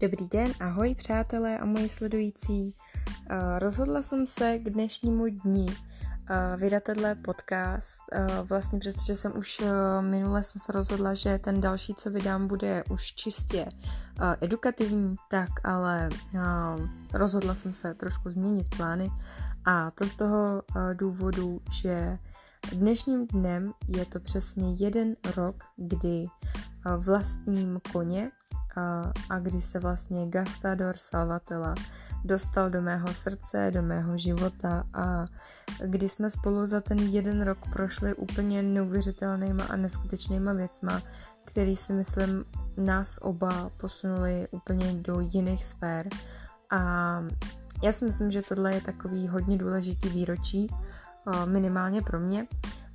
Dobrý den, ahoj přátelé a moji sledující. Rozhodla jsem se k dnešnímu dní vydat tenhle podcast, vlastně přestože jsem už minule jsem se rozhodla, že ten další, co vydám, bude už čistě edukativní, tak ale rozhodla jsem se trošku změnit plány a to z toho důvodu, že dnešním dnem je to přesně jeden rok, kdy vlastním koně a, kdy se vlastně Gastador Salvatella dostal do mého srdce, do mého života a kdy jsme spolu za ten jeden rok prošli úplně neuvěřitelnýma a neskutečnýma věcma, který si myslím nás oba posunuli úplně do jiných sfér. A já si myslím, že tohle je takový hodně důležitý výročí, minimálně pro mě.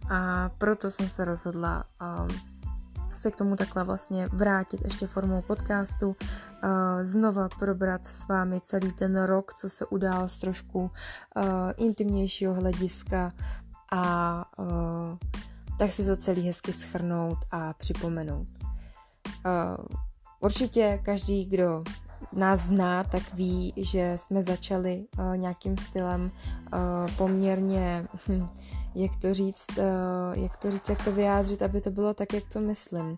A proto jsem se rozhodla se k tomu takhle vlastně vrátit ještě formou podcastu, uh, znova probrat s vámi celý ten rok, co se udál z trošku uh, intimnějšího hlediska a uh, tak si to celý hezky schrnout a připomenout. Určitě každý, kdo nás zná, tak ví, že jsme začali nějakým stylem poměrně hm, jak to říct, uh, jak to říct, jak to vyjádřit, aby to bylo tak, jak to myslím.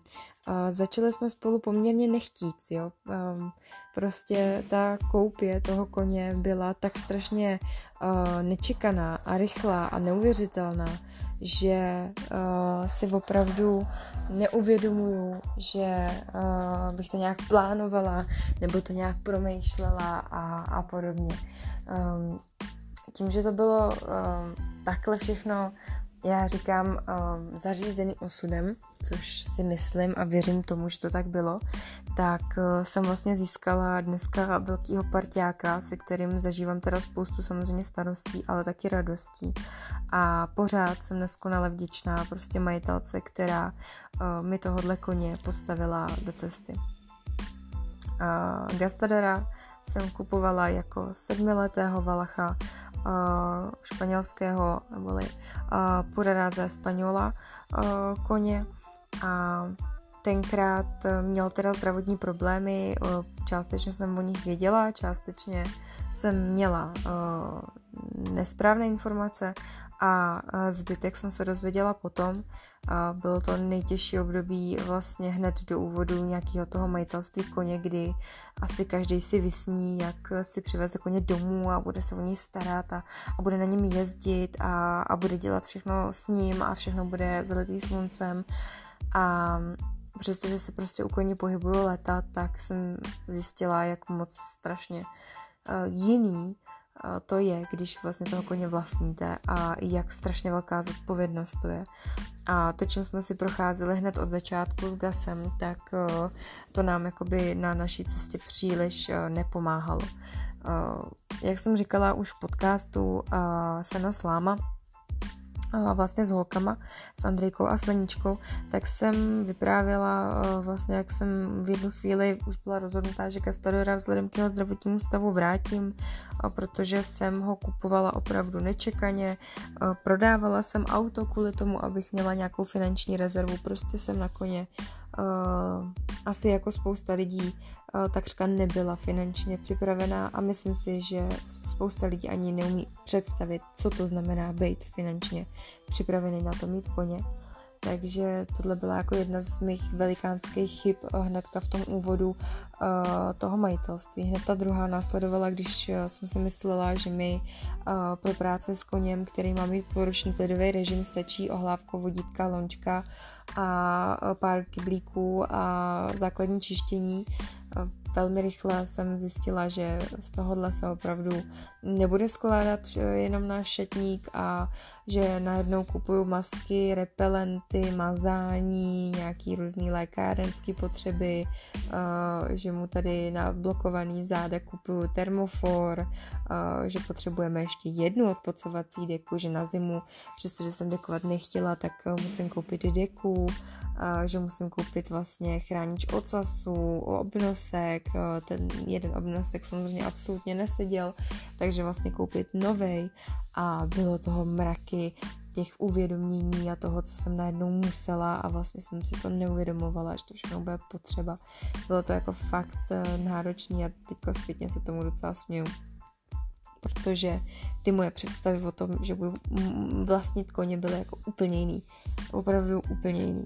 Začali jsme spolu poměrně nechtít, jo. Um, prostě ta koupě toho koně byla tak strašně uh, nečekaná a rychlá a neuvěřitelná, že uh, si opravdu neuvědomuju, že uh, bych to nějak plánovala nebo to nějak promýšlela a, a podobně. Um, tím, že to bylo um, takhle všechno, já říkám, um, zařízený osudem, což si myslím a věřím tomu, že to tak bylo, tak uh, jsem vlastně získala dneska velkýho partiáka, se kterým zažívám teda spoustu samozřejmě starostí, ale taky radostí. A pořád jsem neskonale vděčná prostě majitelce, která uh, mi tohohle koně postavila do cesty. Uh, Gastadera jsem kupovala jako sedmiletého valacha, uh, španělského, neboli uh, Pureraze Spaniola koně. A tenkrát měl teda zdravotní problémy, částečně jsem o nich věděla, částečně jsem měla uh, nesprávné informace a zbytek jsem se dozvěděla potom. Bylo to nejtěžší období vlastně hned do úvodu nějakého toho majitelství koně, kdy asi každý si vysní, jak si přiveze koně domů a bude se o něj starat a, a bude na něm jezdit a, a bude dělat všechno s ním a všechno bude zalitý sluncem. A přestože se prostě u koní pohybuju leta, tak jsem zjistila, jak moc strašně uh, jiný to je, když vlastně toho koně vlastníte a jak strašně velká zodpovědnost to je. A to, čím jsme si procházeli hned od začátku s Gasem, tak to nám jakoby na naší cestě příliš nepomáhalo. Jak jsem říkala už v podcastu Sena Sláma, vlastně s holkama, s Andrejkou a Sleničkou, tak jsem vyprávěla vlastně, jak jsem v jednu chvíli už byla rozhodnutá, že Castadora vzhledem k jeho zdravotnímu stavu vrátím, protože jsem ho kupovala opravdu nečekaně, prodávala jsem auto kvůli tomu, abych měla nějakou finanční rezervu, prostě jsem na koně asi jako spousta lidí takřka nebyla finančně připravená a myslím si, že spousta lidí ani neumí představit, co to znamená být finančně připravený na to mít koně. Takže tohle byla jako jedna z mých velikánských chyb hnedka v tom úvodu uh, toho majitelství. Hned ta druhá následovala, když jsem si myslela, že mi pro práce s koněm, který má mít poroční klidový režim, stačí ohlávko, vodítka, lončka a pár kyblíků a základní čištění velmi rychle jsem zjistila, že z tohohle se opravdu nebude skládat jenom náš šatník a že najednou kupuju masky, repelenty, mazání, nějaký různý lékárenský potřeby, že mu tady na blokovaný záda kupuju termofor, že potřebujeme ještě jednu odpocovací deku, že na zimu, přestože jsem dekovat nechtěla, tak musím koupit deku, že musím koupit vlastně chránič ocasu, obnosek, ten jeden obnosek samozřejmě absolutně neseděl, takže vlastně koupit novej a bylo toho mraky, těch uvědomění a toho, co jsem najednou musela a vlastně jsem si to neuvědomovala, že to všechno bude potřeba. Bylo to jako fakt uh, náročný a teďko zpětně se tomu docela směju protože ty moje představy o tom, že budu vlastnit koně, byly jako úplně jiný. Opravdu úplně jiný.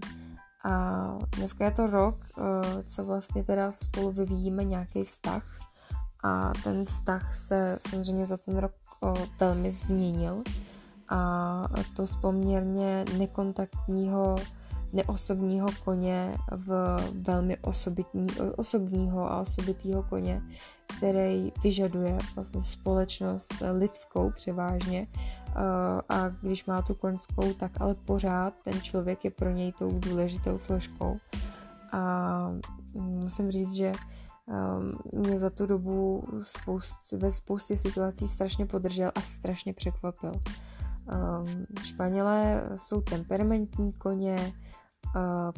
A dneska je to rok, eh, co vlastně teda spolu vyvíjíme nějaký vztah. A ten vztah se samozřejmě za ten rok eh, velmi změnil. A to z poměrně nekontaktního neosobního koně v velmi osobitní, osobního a osobitýho koně, který vyžaduje vlastně společnost lidskou převážně eh, a když má tu koňskou, tak ale pořád ten člověk je pro něj tou důležitou složkou. A musím říct, že eh, mě za tu dobu spoust, ve spoustě situací strašně podržel a strašně překvapil. Španělé jsou temperamentní koně,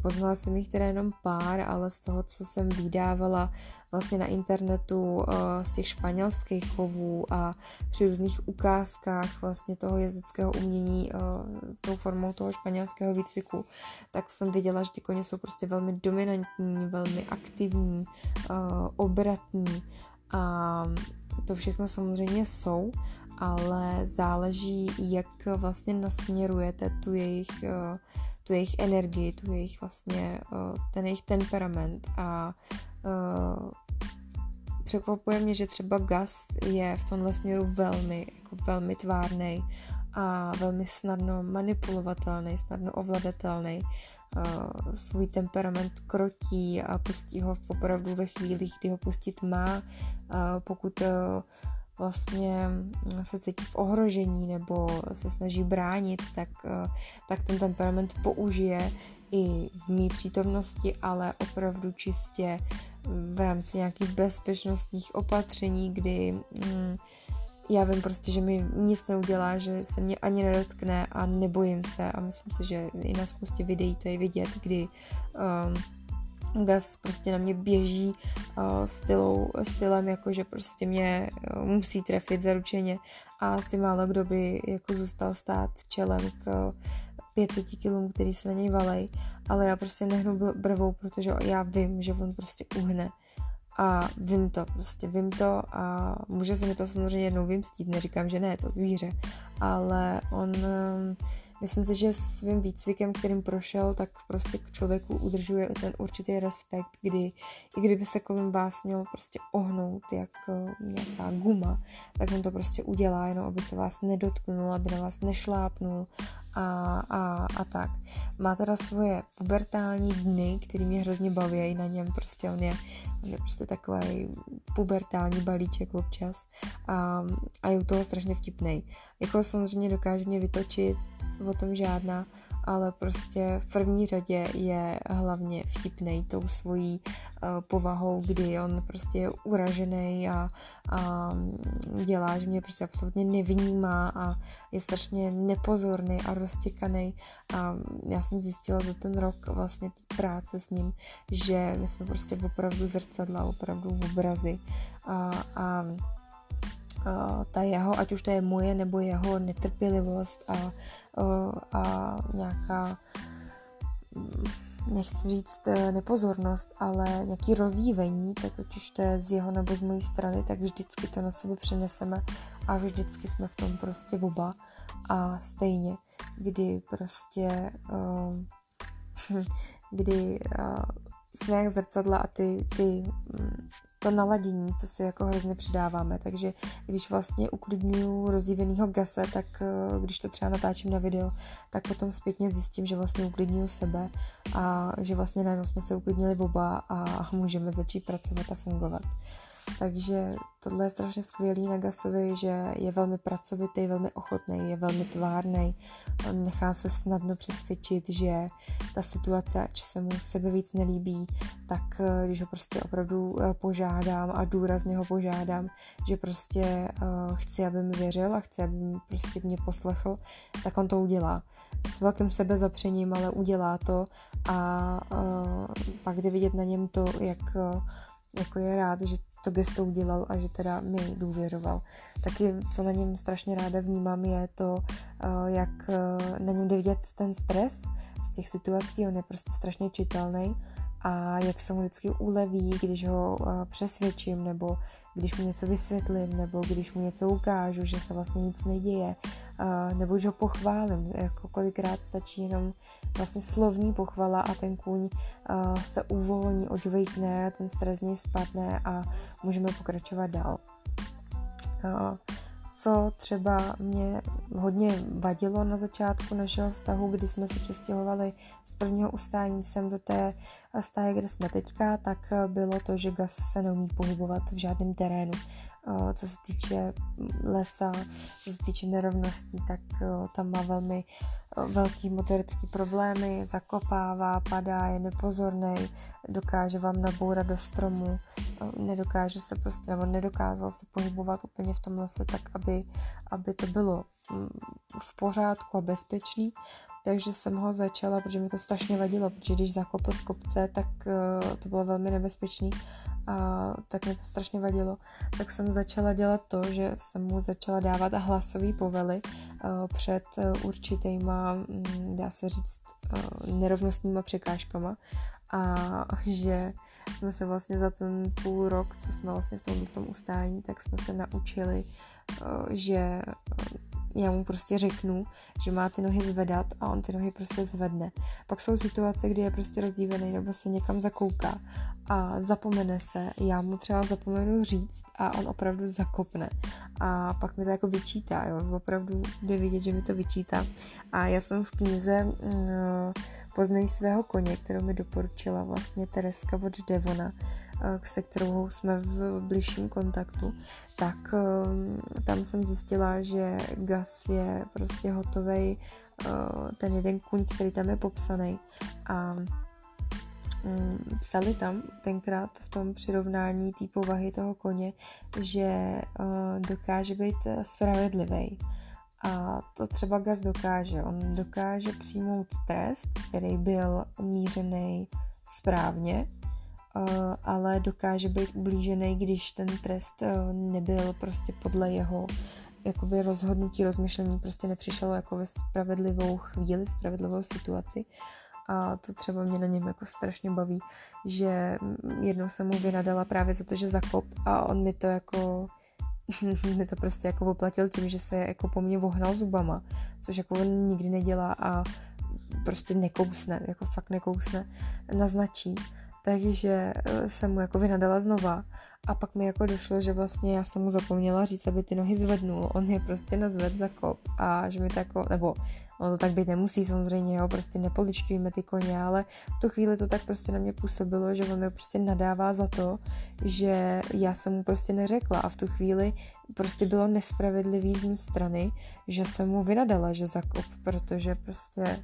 poznala jsem jich teda jenom pár, ale z toho, co jsem vydávala vlastně na internetu uh, z těch španělských chovů a při různých ukázkách vlastně toho jezdeckého umění uh, tou formou toho španělského výcviku, tak jsem viděla, že ty koně jsou prostě velmi dominantní, velmi aktivní, obratní a to všechno samozřejmě jsou, ale záleží, jak vlastně nasměrujete tu jejich tu jejich energii, tu jejich vlastně, ten jejich temperament a uh, překvapuje mě, že třeba Gas je v tomhle směru velmi, jako velmi tvárný a velmi snadno manipulovatelný, snadno ovladatelný. Uh, svůj temperament krotí a pustí ho opravdu ve chvílích, kdy ho pustit má. Uh, pokud uh, vlastně se cítí v ohrožení nebo se snaží bránit, tak, eh, tak ten temperament použije i v mý přítomnosti, ale opravdu čistě v rámci nějakých bezpečnostních opatření, kdy mm, já vím prostě, že mi nic neudělá, že se mě ani nedotkne a nebojím se a myslím si, že i na spoustě videí to je vidět, kdy um, Gas prostě na mě běží uh, stylou, stylem, jako že prostě mě uh, musí trefit zaručeně a asi málo kdo by jako zůstal stát čelem k 500 kilům, který se na něj valej, ale já prostě nehnu brvou, protože já vím, že on prostě uhne. A vím to, prostě vím to a může se mi to samozřejmě jednou vymstít, neříkám, že ne, to zvíře, ale on um, Myslím si, že svým výcvikem, kterým prošel, tak prostě k člověku udržuje ten určitý respekt, kdy i kdyby se kolem vás měl prostě ohnout jak uh, nějaká guma, tak on to prostě udělá, jenom aby se vás nedotknul, aby na vás nešlápnul a, a, a tak. Má teda svoje pubertální dny, který mě hrozně baví, na něm prostě on je, on je prostě takový pubertální balíček občas a, a je u toho strašně vtipný. Jako samozřejmě dokáže mě vytočit o tom žádná, ale prostě v první řadě je hlavně vtipnej tou svojí uh, povahou, kdy on prostě je uražený a, a dělá, že mě prostě absolutně nevnímá a je strašně nepozorný a roztěkaný a já jsem zjistila za ten rok vlastně práce s ním, že my jsme prostě opravdu zrcadla, opravdu v obrazy. A, a ta jeho, ať už to je moje nebo jeho netrpělivost a a nějaká, mm, nechci říct e, nepozornost, ale nějaký rozjívení, tak ať už to je z jeho nebo z mojí strany, tak vždycky to na sebe přeneseme a vždycky jsme v tom prostě oba a stejně, kdy prostě kdy jsme jak zrcadla a ty, ty mm, to naladění, to si jako hrozně přidáváme, takže když vlastně uklidňuju rozdívenýho gase, tak eh, když to třeba natáčím na video, tak potom zpětně zjistím, že vlastně uklidňuju sebe a že vlastně najednou jsme se uklidnili oba a můžeme začít pracovat a fungovat. Takže tohle je strašně skvělý na Gasovi, že je velmi pracovitý, velmi ochotný, je velmi tvárný, nechá se snadno přesvědčit, že ta situace, ať se mu sebe víc nelíbí, tak eh, když ho prostě opravdu eh, požádám a důrazně ho požádám, že prostě uh, chci, aby mi věřil a chci, aby mi prostě mě poslechl, tak on to udělá. S velkým sebezapřením, ale udělá to a pak jde vidět na něm to, jak jako je rád, že to gesto udělal a že teda mi důvěřoval. Taky, co na něm strašně ráda vnímám, je to, jak na něm jde vidět ten stres z těch situací, on je prostě strašně čitelný a jak se mu vždycky uleví, když ho přesvědčím nebo když mu něco vysvětlím nebo když mu něco ukážu, že se vlastně nic neděje nebo že ho pochválím. Jako kolikrát stačí jenom vlastně slovní pochvala a ten kůň se uvolní, odvejkne, ten stres něj spadne a můžeme pokračovat dál co třeba mě hodně vadilo na začátku našeho vztahu, kdy jsme se přestěhovali z prvního ustání sem do té stáje, kde jsme teďka, tak bylo to, že Gas se neumí pohybovat v žádném terénu. Eh, co se týče lesa, co se týče nerovností, tak eh, tam má velmi eh, velký motorický problémy, zakopává, padá, je nepozorný, dokáže vám nabourat do stromu, nedokáže se prostě, nebo nedokázal se pohybovat úplně v tom lese tak, aby, aby to bylo mm, v pořádku a bezpečný, takže jsem ho začala, protože mi to strašně vadilo, protože když zakopl z kopce, tak to bylo velmi nebezpečný a tak mi to strašně vadilo, tak jsem začala dělat to, že jsem mu začala dávat hlasový povely uh, před uh, určitýma, um, dá se říct, uh, nerovnostníma překážkama. A že jsme se vlastně za ten půl rok, co jsme vlastně v tom, v tom ustání, tak jsme se naučili, uh, že já mu prostě řeknu, že má ty nohy zvedat a on ty nohy prostě zvedne. Pak jsou situace, kdy je prostě rozdívený nebo se někam zakouká a zapomene se, já mu třeba zapomenu říct a on opravdu zakopne. A pak mi to jako vyčítá, jo, opravdu jde vidět, že mi to vyčítá. A já jsem v knize uh, Poznej svého koně, kterou mi doporučila vlastně Tereska od Devona, Eh, se kterou jsme v bližším kontaktu, tak eh, tam jsem zjistila, že Gas je prostě hotový eh, ten jeden kuň, který tam je popsaný a mm, psali tam tenkrát v tom přirovnání té povahy toho koně, že dokáže být spravedlivý. A to třeba Gas dokáže. On dokáže přijmout trest, který byl mířený správně, Eh, ale dokáže být ublížený, když ten trest eh, nebyl prostě podle jeho jakoby rozhodnutí, rozmyšlení prostě nepřišel jako ve spravedlivou chvíli, spravedlivou situaci. A to třeba mě na něm jako strašně baví, že jednou jsem mu vynadala právě za to, že zakop a on mi to jako mi to prostě jako oplatil tím, že se jako po mně vohnal zubama, což jako on nikdy nedělá a prostě nekousne, jako fakt nekousne, naznačí takže eh, jsem mu jako vynadala znova. A pak mi jako došlo, že vlastně já jsem mu zapomněla říct, aby ty nohy zvednul, on je prostě nazved za kop a že mi to jako, nebo ono to tak být nemusí samozřejmě, jo, prostě nepoličtujeme ty koně, ale v tu chvíli to tak prostě na mě působilo, že on mi prostě nadává za to, že já jsem mu prostě neřekla. A v tu chvíli prostě bylo nespravedlivý z mé strany, že jsem mu vynadala, že zakop, protože prostě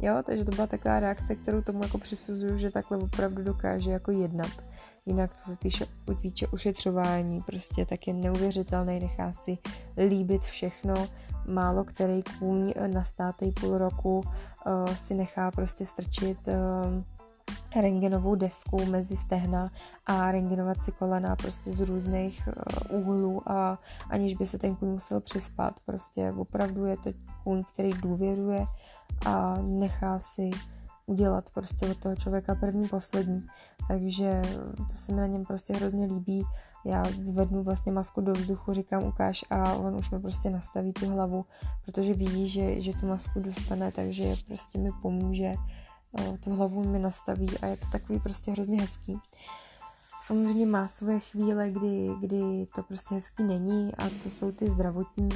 Jo, takže to byla taková reakce, kterou tomu jako přisuzuju, že takhle opravdu dokáže jako jednat. Jinak, co se týče, týče ušetřování, prostě tak je neuvěřitelný, nechá si líbit všechno. Málo který kůň na státej půl roku uh, si nechá prostě strčit uh, rengenovou desku mezi stehna a rengenovat si kolena prostě z různých uh, úhlů a aniž by se ten kůň musel přispat. Prostě opravdu je to kůň, který důvěřuje a nechá si udělat prostě od toho člověka první, poslední. Takže to se mi na něm prostě hrozně líbí. Já zvednu vlastně masku do vzduchu, říkám ukáž a on už mi prostě nastaví tu hlavu, protože ví, že, že tu masku dostane, takže prostě mi pomůže, tu hlavu mi nastaví a je to takový prostě hrozně hezký. Samozřejmě má svoje chvíle, kdy, kdy to prostě hezký není a to jsou ty zdravotní,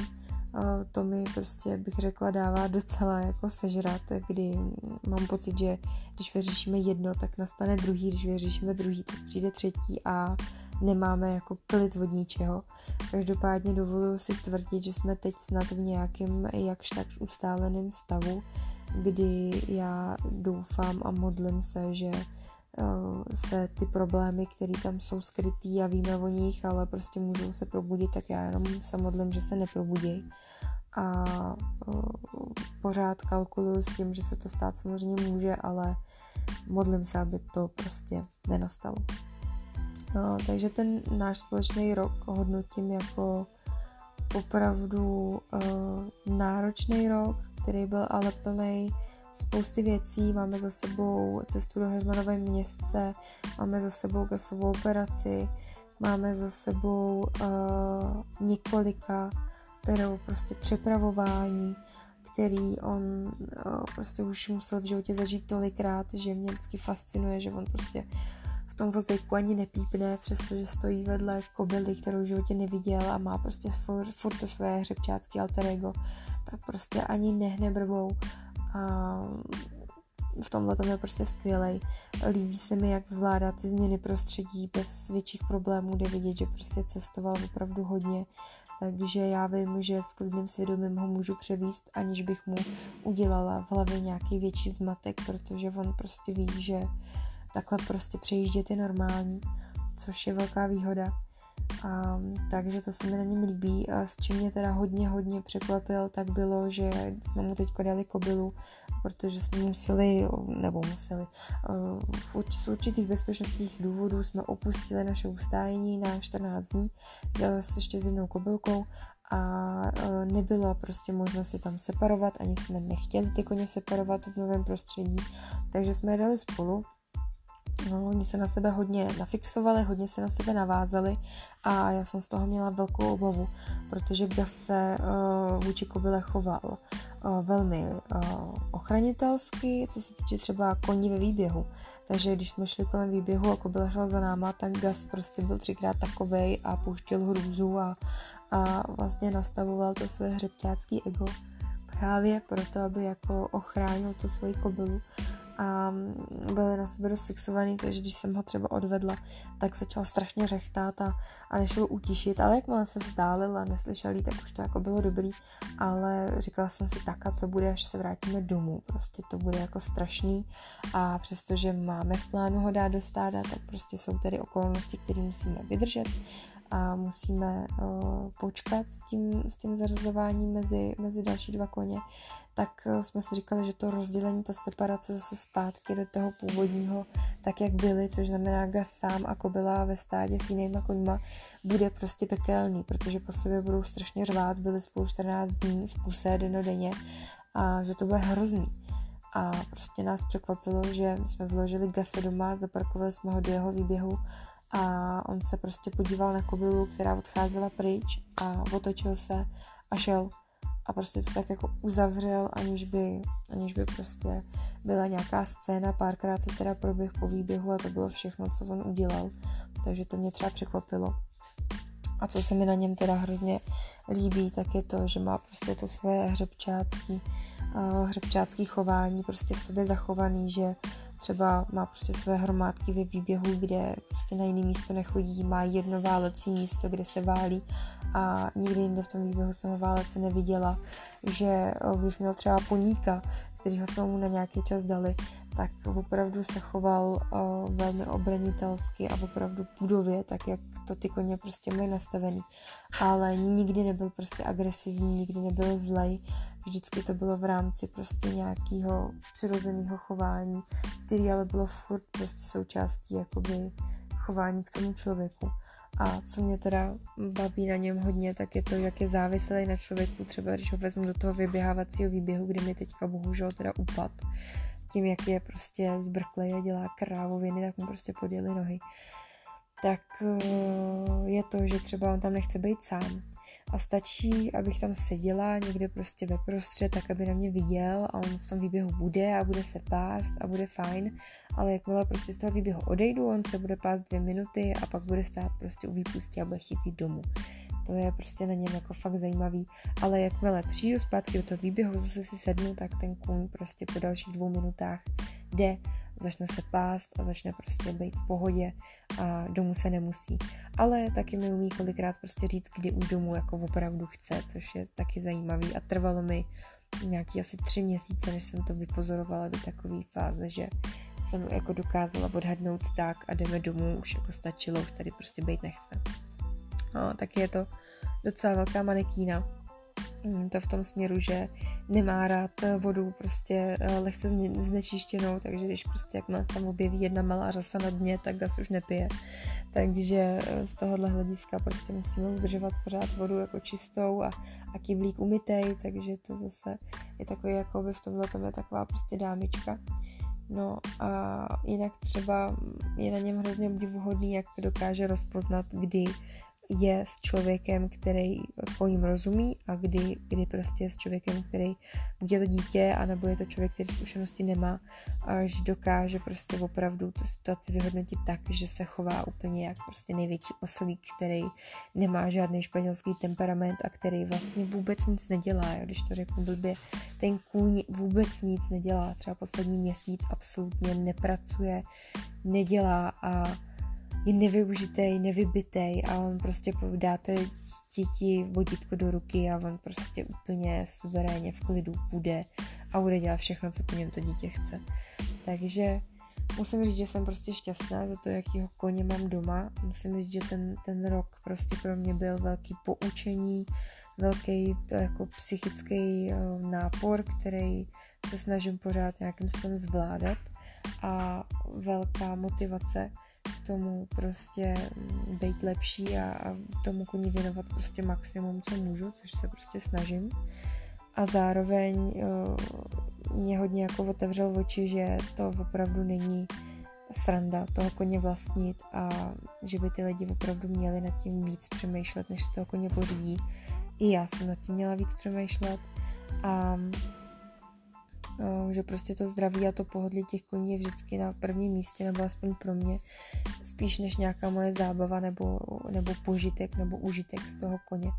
to mi prostě, bych řekla, dává docela jako sežrat, kdy mám pocit, že když vyřešíme jedno, tak nastane druhý, když vyřešíme druhý, tak přijde třetí a nemáme jako klid od ničeho. Každopádně dovoluji si tvrdit, že jsme teď snad v nějakém jakž tak ustáleném stavu, kdy já doufám a modlím se, že se ty problémy, které tam jsou skrytý a víme o nich, ale prostě můžou se probudit, tak já jenom se modlím, že se neprobudí. A uh, pořád kalkuluju s tím, že se to stát samozřejmě může, ale modlím se, aby to prostě nenastalo. No, takže ten náš společný rok hodnotím jako opravdu uh, náročný rok, který byl ale plný spousty věcí. Máme za sebou cestu do Heřmanové městce, máme za sebou gasovou operaci, máme za sebou uh, několika, kterou prostě přepravování, který on uh, prostě už musel v životě zažít tolikrát, že mě vždycky fascinuje, že on prostě v tom vozejku ani nepípne, přestože stojí vedle kobily, kterou v životě neviděl a má prostě furt, furt to své hřebčácký alter ego, tak prostě ani nehne brvou a v tomhle tom je prostě skvělej. Líbí se mi, jak zvládá ty změny prostředí bez větších problémů, jde vidět, že prostě cestoval opravdu hodně, takže já vím, že s klidným svědomím ho můžu převíst, aniž bych mu udělala v hlavě nějaký větší zmatek, protože on prostě ví, že takhle prostě přejíždět je normální, což je velká výhoda. A, takže to se mi na něm líbí. A s čím mě teda hodně, hodně překvapil, tak bylo, že jsme mu teď dali kobylu, protože jsme museli, nebo museli, v z určitých bezpečnostních důvodů jsme opustili naše ustájení na 14 dní s ještě s jednou kobylkou a nebylo prostě možnost je tam separovat, ani jsme nechtěli ty koně separovat v novém prostředí, takže jsme je dali spolu No, oni se na sebe hodně nafixovali, hodně se na sebe navázali a já jsem z toho měla velkou obavu, protože Gas se uh, vůči kobyle choval uh, velmi uh, ochranitelsky, co se týče třeba koní ve výběhu. Takže když jsme šli kolem výběhu a kobila šla za náma, tak Gas prostě byl třikrát takovej a pouštěl hrůzu a, a vlastně nastavoval to své hřebťácký ego právě proto, aby jako ochránil tu svoji kobylu a byli na sebe dost fixovaný, takže když jsem ho třeba odvedla, tak začal strašně řechtat a, a nešel utišit, ale jakmile se vzdálil a neslyšel tak už to jako bylo dobrý, ale říkala jsem si tak a co bude, až se vrátíme domů, prostě to bude jako strašný a přestože máme v plánu ho dát do stáda, tak prostě jsou tady okolnosti, které musíme vydržet a musíme uh, počkat s tím, s tím zařazováním mezi, mezi další dva koně, tak uh, jsme si říkali, že to rozdělení, ta separace zase zpátky do toho původního, tak jak byly, což znamená Gas sám a kobila ve stádě s jinýma koňma, bude prostě pekelný, protože po sobě budou strašně řvát, byli spolu 14 dní v kuse denně a že to bude hrozný. A prostě nás překvapilo, že jsme vložili Gase doma, zaparkovali jsme ho do jeho výběhu a on se prostě podíval na kobylu, která odcházela pryč a otočil se a šel a prostě to tak jako uzavřel, aniž by, aniž by prostě byla nějaká scéna, párkrát se teda proběh po výběhu a to bylo všechno, co on udělal, takže to mě třeba překvapilo. A co se mi na něm teda hrozně líbí, tak je to, že má prostě to svoje hřebčácký, uh, hřebčácký chování prostě v sobě zachovaný, že třeba má prostě své hromádky ve výběhu, kde prostě na jiné místo nechodí, má jedno válecí místo, kde se válí a nikdy jinde v tom výběhu jsem válece neviděla, že eh, když měl třeba poníka, kterýho jsme mu na nějaký čas dali, tak opravdu se choval uh, velmi obranitelsky a opravdu budově, tak jak to ty koně prostě mají nastavený. Ale nikdy nebyl prostě agresivní, nikdy nebyl zlej, vždycky to bylo v rámci prostě nějakého přirozeného chování, který ale bylo furt prostě součástí jakoby chování k tomu člověku. A co mě teda baví na něm hodně, tak je to, jak je závislý na člověku, třeba když ho vezmu do toho vyběhávacího výběhu, kdy mi teďka bohužel teda upad. Tím, jak je prostě zbrklej a dělá krávoviny, tak mu prostě podjeli nohy. Tak eh, je to, že třeba on tam nechce být sám a stačí, abych tam seděla někde prostě ve prostřed, tak aby na mě viděl a on v tom výběhu bude a bude se pást a bude fajn, ale jakmile prostě z toho výběhu odejdu, on se bude pást dvě minuty a pak bude stát prostě u výpustí a bude chtít jít domů. To je prostě na něm jako fakt zajímavý, ale jakmile přijdu zpátky do toho výběhu, zase si sednu, tak ten kůň prostě po dalších dvou minutách jde začne se pást a začne prostě být v pohodě a domů se nemusí. Ale taky mi umí kolikrát prostě říct, kdy už domů jako opravdu chce, což je taky zajímavý a trvalo mi nějaký asi tři měsíce, než jsem to vypozorovala do takové fáze, že jsem jako dokázala odhadnout tak a jdeme domů, už jako stačilo, už tady prostě být nechce. No, tak je to docela velká manekína. Mm, to v tom směru, že nemá rád vodu prostě eh, lehce znečištěnou, takže když prostě jakmile se tam objeví jedna malá řasa na dně, tak gas už nepije. Takže eh, z tohohle hlediska prostě musíme udržovat pořád vodu jako čistou a, a kyblík umytej, takže to zase je takový, jako by v tomhle tom je taková prostě dámička. No a jinak třeba je na něm hrozně obdivuhodný, jak dokáže rozpoznat, kdy je s člověkem, který po ním rozumí a kdy, kdy prostě je s člověkem, který buď je to dítě, anebo je to člověk, který zkušenosti nemá, až dokáže prostě opravdu tu situaci vyhodnotit tak, že se chová úplně jak prostě největší oslík, který nemá žádný španělský temperament a který vlastně vůbec nic nedělá, jo? když to řeknu blbě, ten kůň vůbec nic nedělá, třeba poslední měsíc absolutně nepracuje, nedělá a je nevyužitý, nevybitej a on prostě dáte děti vodítko do ruky a on prostě úplně suverénně v klidu bude a bude dělat všechno, co po něm to dítě chce. Takže musím říct, že jsem prostě šťastná za to, jakýho koně mám doma. Musím říct, že ten, ten rok prostě pro mě byl velký poučení, velký jako psychický eh, nápor, který se snažím pořád nějakým způsobem zvládat a velká motivace k tomu prostě být lepší a, a tomu koni věnovat prostě maximum, co můžu, což se prostě snažím. A zároveň uh, mě hodně jako otevřel oči, že to opravdu není sranda toho koně vlastnit a že by ty lidi opravdu měli nad tím víc přemýšlet, než se toho koně pořídí. I já jsem nad tím měla víc přemýšlet a že prostě to zdraví a to pohodlí těch koní je vždycky na prvním místě, nebo aspoň pro mě, spíš než nějaká moje zábava nebo, nebo požitek nebo užitek z toho koně.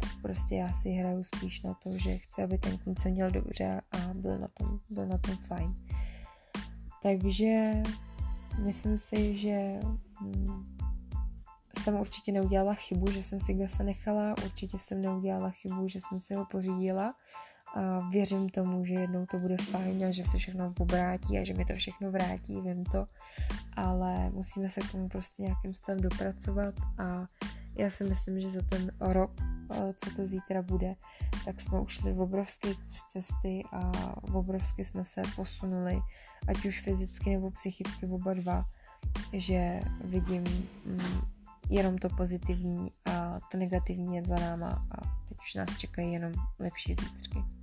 Tak prostě já si hraju spíš na to, že chci, aby ten kůň se měl dobře a byl na tom, byl na tom fajn. Takže myslím si, že hm, jsem určitě neudělala chybu, že jsem si Gasa nechala, určitě jsem neudělala chybu, že jsem si ho pořídila a věřím tomu, že jednou to bude fajn a že se všechno obrátí a že mi to všechno vrátí, vím to, ale musíme se k tomu prostě nějakým stylem dopracovat a já si myslím, že za ten rok, co to zítra bude, tak jsme ušli v obrovský kus cesty a v obrovsky jsme se posunuli, ať už fyzicky nebo psychicky oba dva, že vidím mm, jenom to pozitivní a to negativní je za náma a teď už nás čekají jenom lepší zítřky.